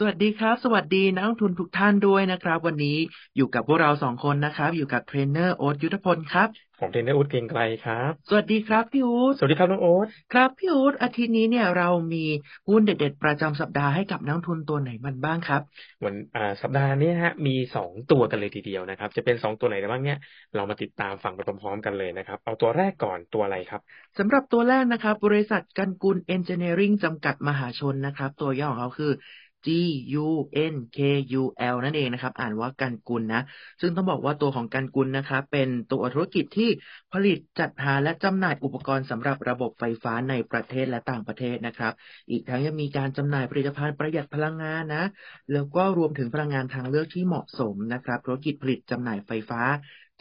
สวัสดีครับ สวัสดีนักลงทุนทุกท่านด้วยนะครับ วันนี้อยู่กับพวกเราสองคนนะครับ อยู่กับเทรนเนอร์โอ๊ตยุทธพลครับผมเทรนเนอร์อุ๊ดเก่งไกลครับ สวัสดีครับพี่อุ๊ดสวัสดีครับน้องโอ๊ตครับพี่อุ๊ดอาทิตย์นี้เนี่ยเรามีหุ้นเด็ด ๆ ประจำสัปดาห์ให้กับนักทุนตัวไหนมันบ้างครับ วันอ่าสัปดาห์นี้ฮะมีสองตัวกันเลยทีเดียวนะครับ จะเป็นสองตัวไหนบ้างเนี่ยเรามาติดตามฟังไปพร้อมๆกันเลยนะครับ เอาตัวแรกก่อนตัวอะไรครับสำหรับตัวแรกนะครับ บริษัทกันกุลเอนจิเนียริงจำกัดมหาชนนะครับ ตัวย่อของเขาคือ G U N K U L นั่นเองนะครับ อ่านว่ากันกุลนะ ซึ่งต้องบอกว่าตัวของกันกุลนะครับ เป็นตัวธุรกิจที่ผลิตจัดหาและจำหน่ายอุปกรณ์สำหรับระบบไฟฟ้าในประเทศและต่างประเทศนะครับ อีกทั้งยังมีการจำหน่ายผลิตภัณฑ์ประหยัดพลังงานนะ แล้วก็รวมถึงพลังงานทางเลือกที่เหมาะสมนะครับ ธุรกิจผลิตจำหน่ายไฟฟ้า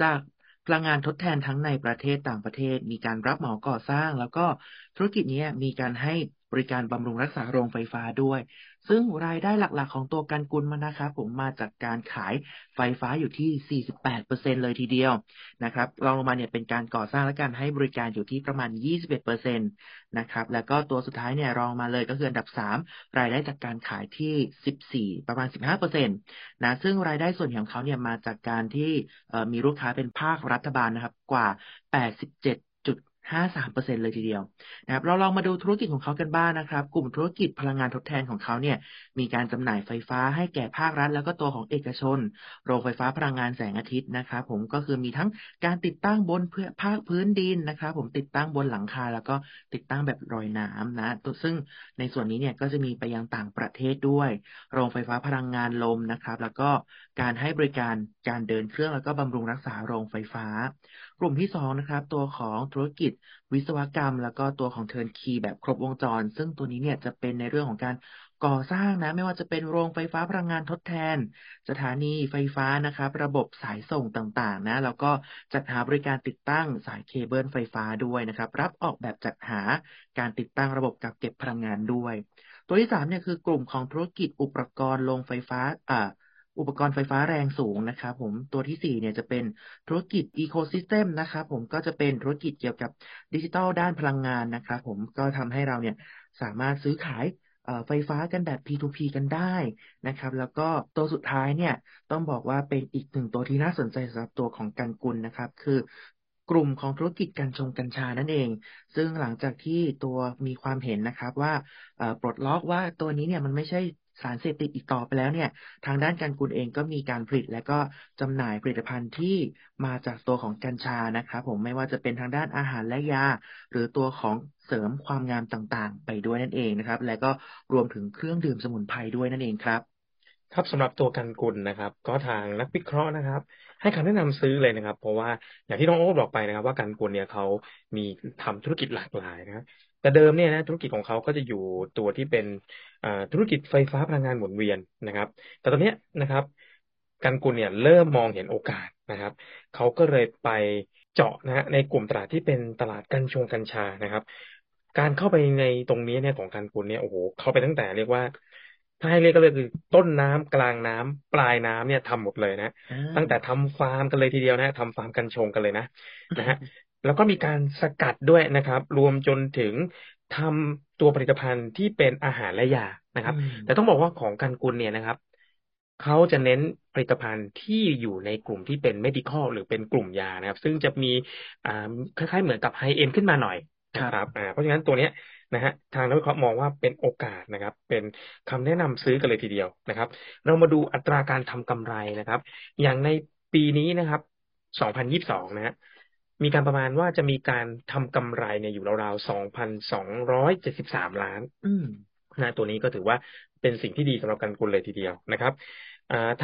จากพลังงานทดแทนทั้งในประเทศต่างประเทศ มีการรับเหมาก่อสร้าง แล้วก็ธุรกิจนี้มีการให้ บริการบำรุงรักษาโรงไฟฟ้าด้วย ซึ่งรายได้หลักๆ ของตัวกันกุลมันนะครับผมมาจากการขายไฟฟ้าอยู่ที่ 48%เลยทีเดียวนะครับรองลงมาเนี่ยเป็นการก่อสร้างและการให้บริการอยู่ที่ประมาณ 21%นะครับแล้วก็ตัวสุดท้ายเนี่ยรองมาเลยก็คืออันดับ 3 รายได้จากการขายที่ 14 ประมาณ 15%นะซึ่งรายได้ส่วนของเขาเนี่ยมาจากการที่มีลูกค้าเป็นภาครัฐบาลนะครับกว่า 87 ห้าสามเปอร์เซ็นเลยทีเดียวนะครับเราลองมาดูธุรกิจของเขากันบ้างนะครับ กลุ่มธุรกิจพลังงานทดแทนของเขาเนี่ยมีการจำหน่ายไฟฟ้าให้แก่ภาครัฐ แล้วก็ตัวของเอกชน โรงไฟฟ้าพลังงานแสงอาทิตย์นะครับผมก็คือมีทั้งการติดตั้งบนเพื่อภาคพื้นดินนะครับผมติดตั้งบนหลังคา แล้วก็ติดตั้งแบบลอยน้ำนะซึ่งในส่วนนี้เนี่ยก็จะมีไปยังต่างประเทศด้วย โรงไฟฟ้าพลังงานลมนะครับ แล้วก็การให้บริการการเดินเครื่องแล้วก็บำรุงรักษาโรงไฟฟ้า กลุ่มที่สองนะครับตัวของธุรกิจวิศวกรรม แล้วก็ตัวของเทิร์นคีแบบครบวงจร ซึ่งตัวนี้เนี่ยจะเป็นในเรื่องของการก่อสร้างนะ ไม่ว่าจะเป็นโรงไฟฟ้าพลังงานทดแทน สถานีไฟฟ้านะครับ ระบบสายส่งต่างๆ นะ แล้วก็จัดหาบริการติดตั้งสายเคเบิลไฟฟ้าด้วยนะครับ รับออกแบบจัดหาการติดตั้งระบบกักเก็บพลังงานด้วย ตัวที่สามเนี่ยคือกลุ่มของธุรกิจอุปกรณ์โรงไฟฟ้าอ่า อุปกรณ์ไฟฟ้าแรงสูงนะครับผมตัวที่สี่เนี่ยจะเป็นธุรกิจ ecosystem นะครับผมก็จะเป็นธุรกิจเกี่ยวกับดิจิทัลด้านพลังงานนะครับผมก็ทำให้เราเนี่ยสามารถซื้อขายไฟฟ้ากันแบบ P2P กันได้นะครับ แล้วก็ตัวสุดท้ายเนี่ยต้องบอกว่าเป็นอีกหนึ่งตัวที่น่าสนใจสำหรับตัวของกันกุลนะครับ คือ กลุ่มของธุรกิจกัญชงกัญชานั่นเอง ซึ่งหลังจากที่ตัวมีความเห็นนะครับว่าปลดล็อกว่าตัวนี้เนี่ยมันไม่ใช่สารเสพติดอีกต่อไปแล้วเนี่ย ทางด้านการกุลเองก็มีการผลิตและก็จำหน่ายผลิตภัณฑ์ที่มาจากตัวของกัญชานะครับผมไม่ว่าจะเป็นทางด้านอาหารและยา หรือตัวของเสริมความงามต่างๆ ไปด้วยนั่นเองนะครับ และก็รวมถึงเครื่องดื่มสมุนไพรด้วยนั่นเองครับ ครับสำหรับตัวกันกุลนะครับ ก็ทางนักวิเคราะห์นะครับ ให้คำแนะนำซื้อเลยนะครับ เพราะว่าอย่างที่น้องโอ๊ตบอกไปนะครับ ว่ากันกุลเนี่ยเขามีทำธุรกิจหลากหลายนะครับแต่เดิมเนี่ยนะธุรกิจของเขาก็จะอยู่ตัวที่เป็นธุรกิจไฟฟ้าพลังงานหมุนเวียนนะครับ แต่ตอนนี้นะครับ กันกุลเนี่ยเริ่มมองเห็นโอกาสนะครับเขาก็เลยไปเจาะนะฮะในกลุ่มตลาดที่เป็นตลาดกัญชงกัญชานะครับ การเข้าไปในตรงนี้เนี่ยของกันกุลเนี่ยโอ้โหเข้าไปตั้งแต่เรียกว่า ถ้าให้เรียกก็เลยคือต้นน้ำกลางน้ำปลายน้ำเนี่ยทำหมดเลยนะตั้งแต่ทำฟาร์มกันเลยทีเดียวนะทำฟาร์มกัญชงกันเลยนะนะฮะแล้วก็มีการสกัดด้วยนะครับ รวมจนถึงทำตัวผลิตภัณฑ์ที่เป็นอาหารและยานะครับ แต่ต้องบอกว่าของกันกุลเนี่ยนะครับเขาจะเน้นผลิตภัณฑ์ที่อยู่ในกลุ่มที่เป็น medical หรือเป็นกลุ่มยานะครับ ซึ่งจะมีอ่าคล้ายๆเหมือนกับไฮเอ็นขึ้นมาหน่อยครับอ่าเพราะฉะนั้นตัวเนี้ย นะฮะทางนักวิเคราะห์มองว่าเป็นโอกาสนะครับ เป็นคำแนะนำซื้อกันเลยทีเดียวนะครับ เรามาดูอัตราการทำกำไรนะครับ อย่างในปีนี้นะครับ 2022 นะฮะมีการประมาณว่าจะมีการทำกำไรเนี่ยอยู่ราวๆสองพันสองร้อยเจ็ดสิบสามล้านนะตัวนี้ก็ถือว่าเป็นสิ่งที่ดีสำหรับการกุลเลยทีเดียวนะครับ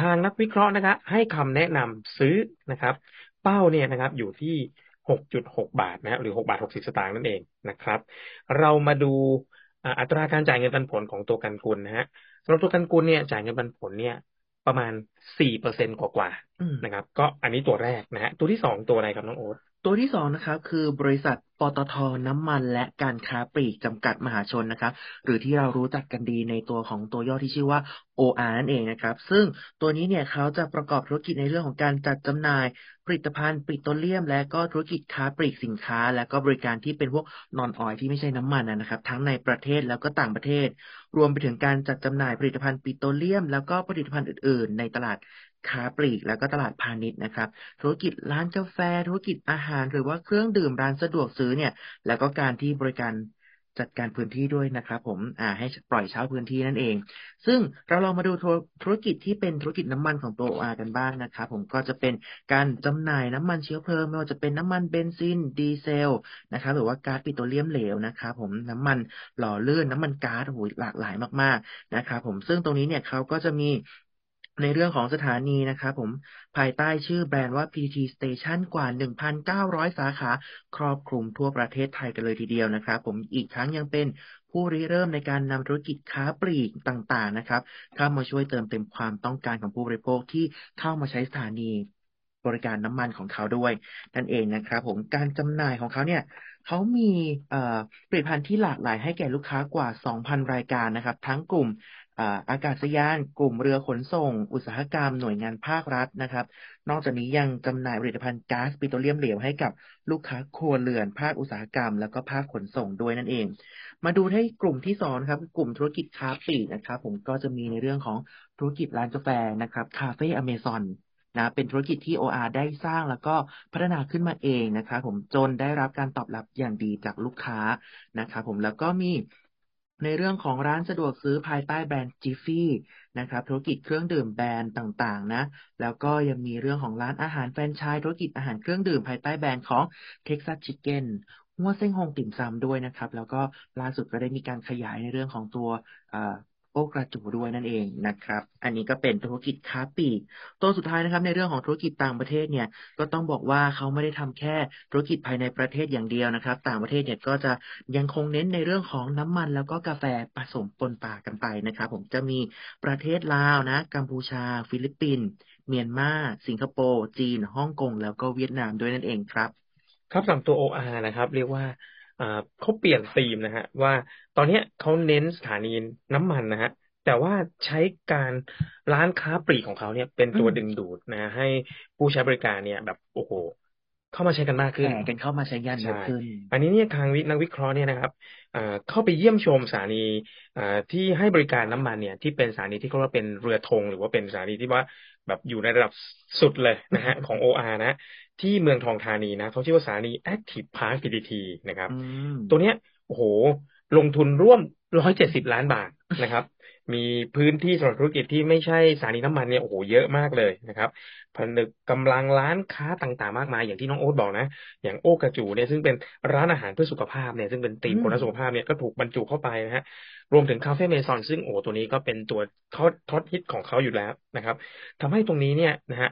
ทางนักวิเคราะห์นะครับให้คำแนะนำซื้อนะครับ เป้าเนี่ยนะครับ อยู่ที่ หกจุดหกบาทนะหรือหกบาทหกสิบสตางค์นั่นเองนะครับ เรามาดูอัตราการจ่ายเงินปันผลของตัวกันกุลนะฮะสำหรับตัวกันกุลเนี่ยจ่ายเงินปันผลเนี่ยประมาณสี่เปอร์เซ็นกว่าๆนะครับ ก็อันนี้ตัวแรกนะฮะตัวที่สองตัวอะไรครับน้องโอ๊ต ตัวที่สองนะครับคือบริษัทปตทน้ำมันและการค้าปลีกจำกัดมหาชนนะครับ หรือที่เรารู้จักกันดีในตัวของตัวย่อที่ชื่อว่า OR นั่นเองนะครับ ซึ่งตัวนี้เนี่ยเขาจะประกอบธุรกิจในเรื่องของการจัดจำหน่ายผลิตภัณฑ์ปิโตรเลียม และก็ธุรกิจค้าปลีกสินค้า และก็บริการที่เป็นพวกนอนออยที่ไม่ใช่น้ำมันนะครับ ทั้งในประเทศแล้วก็ต่างประเทศ รวมไปถึงการจัดจำหน่ายผลิตภัณฑ์ปิโตรเลียม แล้วก็ผลิตภัณฑ์อื่น ๆ ในตลาด ค้าปลีกแล้วก็ตลาดพาณิชย์นะครับ ธุรกิจร้านกาแฟ ธุรกิจอาหาร หรือว่าเครื่องดื่มร้านสะดวกซื้อเนี่ย แล้วก็การที่บริการจัดการพื้นที่ด้วยนะครับ ผมอ่าให้ปล่อยเช่าพื้นที่นั่นเอง ซึ่งเราลองมาดูธุรกิจที่เป็นธุรกิจน้ำมันของตัวอากันบ้างนะครับผมก็จะเป็นการจำหน่ายน้ำมันเชื้อเพลิงไม่ว่าจะเป็นน้ำมันเบนซินดีเซลนะครับหรือว่าก๊าซปิโตรเลียมเหลวนะครับผมน้ำมันหล่อเลื่อนน้ำมันก๊าซโอ้โหหลากหลายมากๆนะครับผมซึ่งตรงนี้เนี่ยเขาก็จะมี ในเรื่องของสถานีนะครับผมภายใต้ชื่อแบรนด์ว่า PT Station กว่า 1,900 สาขา ครอบคลุมทั่วประเทศไทยกันเลยทีเดียวนะครับ ผมอีกทั้งยังเป็นผู้ริเริ่มในการนำธุรกิจค้าปลีกต่างๆนะครับเข้ามาช่วยเติมเต็มความต้องการของผู้บริโภคที่เข้ามาใช้สถานีบริการน้ำมันของเขาด้วย นั่นเองนะครับ ผมการจำหน่ายของเขาเนี่ยเขามีผลิตภัณฑ์ที่หลากหลายให้แก่ลูกค้ากว่า 2,000 รายการนะครับ ทั้งกลุ่ม อากาศยาน กลุ่มเรือขนส่ง อุตสาหกรรม หน่วยงานภาครัฐนะครับ นอกจากนี้ยังจำหน่ายผลิตภัณฑ์ก๊าซปิโตรเลียมเหลวให้กับลูกค้าครัวเรือน ภาคอุตสาหกรรม แล้วก็ภาคขนส่งด้วยนั่นเอง มาดูให้กลุ่มที่สองครับ กลุ่มธุรกิจค้าปลีกนะครับ ผมก็จะมีในเรื่องของธุรกิจร้านกาแฟนะครับคาเฟ่อเมซอนนะเป็นธุรกิจที่ OR ได้สร้างแล้วก็พัฒนาขึ้นมาเองนะครับผมจนได้รับการตอบรับอย่างดีจากลูกค้านะครับผมแล้วก็มี ในเรื่องของร้านสะดวกซื้อภายใต้แบรนด์จิฟฟี่นะครับธุรกิจเครื่องดื่มแบรนด์ต่างๆนะแล้วก็ยังมีเรื่องของร้านอาหารแฟรนไชส์ธุรกิจอาหารเครื่องดื่มภายใต้แบรนด์ของ Texas Chicken หัวเส้นหงติ่มซำด้วยนะครับ แล้วก็ล่าสุดก็ได้มีการขยายในเรื่องของตัว โอกระจูด้วยนั่นเองนะครับ อันนี้ก็เป็นธุรกิจค้าปลีกตัวสุดท้ายนะครับ ในเรื่องของธุรกิจต่างประเทศเนี่ย ก็ต้องบอกว่าเขาไม่ได้ทำแค่ธุรกิจภายในประเทศอย่างเดียวนะครับ ต่างประเทศเนี่ยก็จะยังคงเน้นในเรื่องของน้ำมัน แล้วก็กาแฟผสมปนปากันไปนะครับ ผมจะมีประเทศลาวนะ กัมพูชา ฟิลิปปินส์เมียนมา สิงคโปร์จีนฮ่องกงแล้วก็เวียดนามด้วยนั่นเองครับ ครับสำหรับตัว OR นะครับ เรียกว่า เขาเปลี่ยนธีมนะฮะ ว่าตอนนี้เขาเน้นสถานีน้ำมันนะฮะแต่ว่าใช้การร้านค้าปลีกของเขาเนี่ย เป็นตัวดึงดูดนะ ให้ผู้ใช้บริการเนี่ย แบบโอ้โหเข้ามาใช้กันมากขึ้นกันเข้ามาใช้งานเยอะขึ้น อันนี้เนี่ยทางนักวิเคราะห์เนี่ยนะครับเข้าไปเยี่ยมชมสถานีที่ให้บริการน้ำมันเนี่ย ที่เป็นสถานีที่เขาเรียกเป็นเรือธงหรือว่าเป็นสถานีที่ว่า แบบอยู่ในระดับสุดเลยนะฮะของ OR นะ ที่เมืองทองธานีนะเขาชื่อว่าสถานี Active Park PTT นะครับ ตัวเนี้ยโอ้โห ลงทุนร่วมร้อยเจ็ดสิบล้านบาทนะครับ มีพื้นที่สำหรับธุรกิจที่ไม่ใช่สถานีน้ำมันเนี่ยโอ้โหเยอะมากเลยนะครับ ผนึกกำลังร้านค้าต่างๆ มากมาย อย่างที่น้องโอ๊ตบอกนะ อย่างโอกระจูเนี่ยซึ่งเป็นร้านอาหารเพื่อสุขภาพเนี่ยซึ่งเป็นตีมคนรักสุขภาพเนี่ยก็ถูกบรรจุเข้าไปนะฮะรวมถึงคาเฟ่เมซอนซึ่งโอ้ตัวนี้ก็เป็นตัวทอดทอดฮิตของเขาอยู่แล้วนะครับทำให้ตรงนี้เนี่ยนะฮะ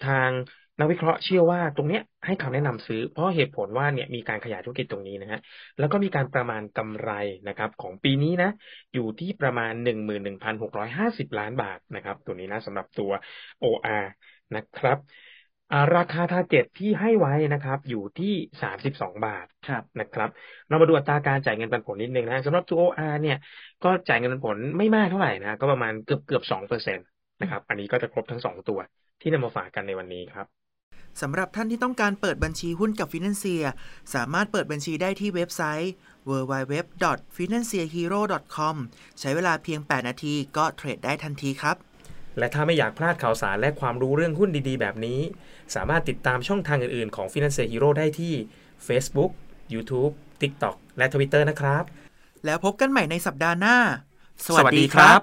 ทาง นักวิเคราะห์เชื่อว่าตรงเนี้ยให้คำแนะนำซื้อ เพราะเหตุผลว่าเนี่ยมีการขยายธุรกิจตรงนี้นะฮะแล้วก็มีการประมาณกำไรนะครับของปีนี้นะอยู่ที่ประมาณหนึ่งหมื่นหนึ่งพันหกร้อยห้าสิบล้านบาทนะครับ ตัวนี้นะสำหรับตัว OR นะครับราคา target ที่ให้ไว้นะครับ อยู่ที่สามสิบสองบาทนะครับ เรามาดูอัตราการจ่ายเงินปันผลนิดนึงนะสำหรับตัว OR เนี่ยก็จ่ายเงินปันผลไม่มากเท่าไหร่นะก็ประมาณเกือบเกือบสองเปอร์เซ็นต์นะครับ อันนี้ก็จะครบทั้งสองตัวที่นำมาฝากกันในวันนี้ครับ สำหรับท่านที่ต้องการเปิดบัญชีหุ้นกับฟินแลนเซีย สามารถเปิดบัญชีได้ที่เว็บไซต์ www.financehero.com ใช้เวลาเพียง 8 นาทีก็เทรดได้ทันทีครับ และถ้าไม่อยากพลาดข่าวสารและความรู้เรื่องหุ้นดีๆ แบบนี้ สามารถติดตามช่องทางอื่นๆ ของ Financial Hero ได้ที่ Facebook, YouTube, TikTok และ Twitter นะครับ แล้วพบกันใหม่ในสัปดาห์หน้า สวัสดีครับ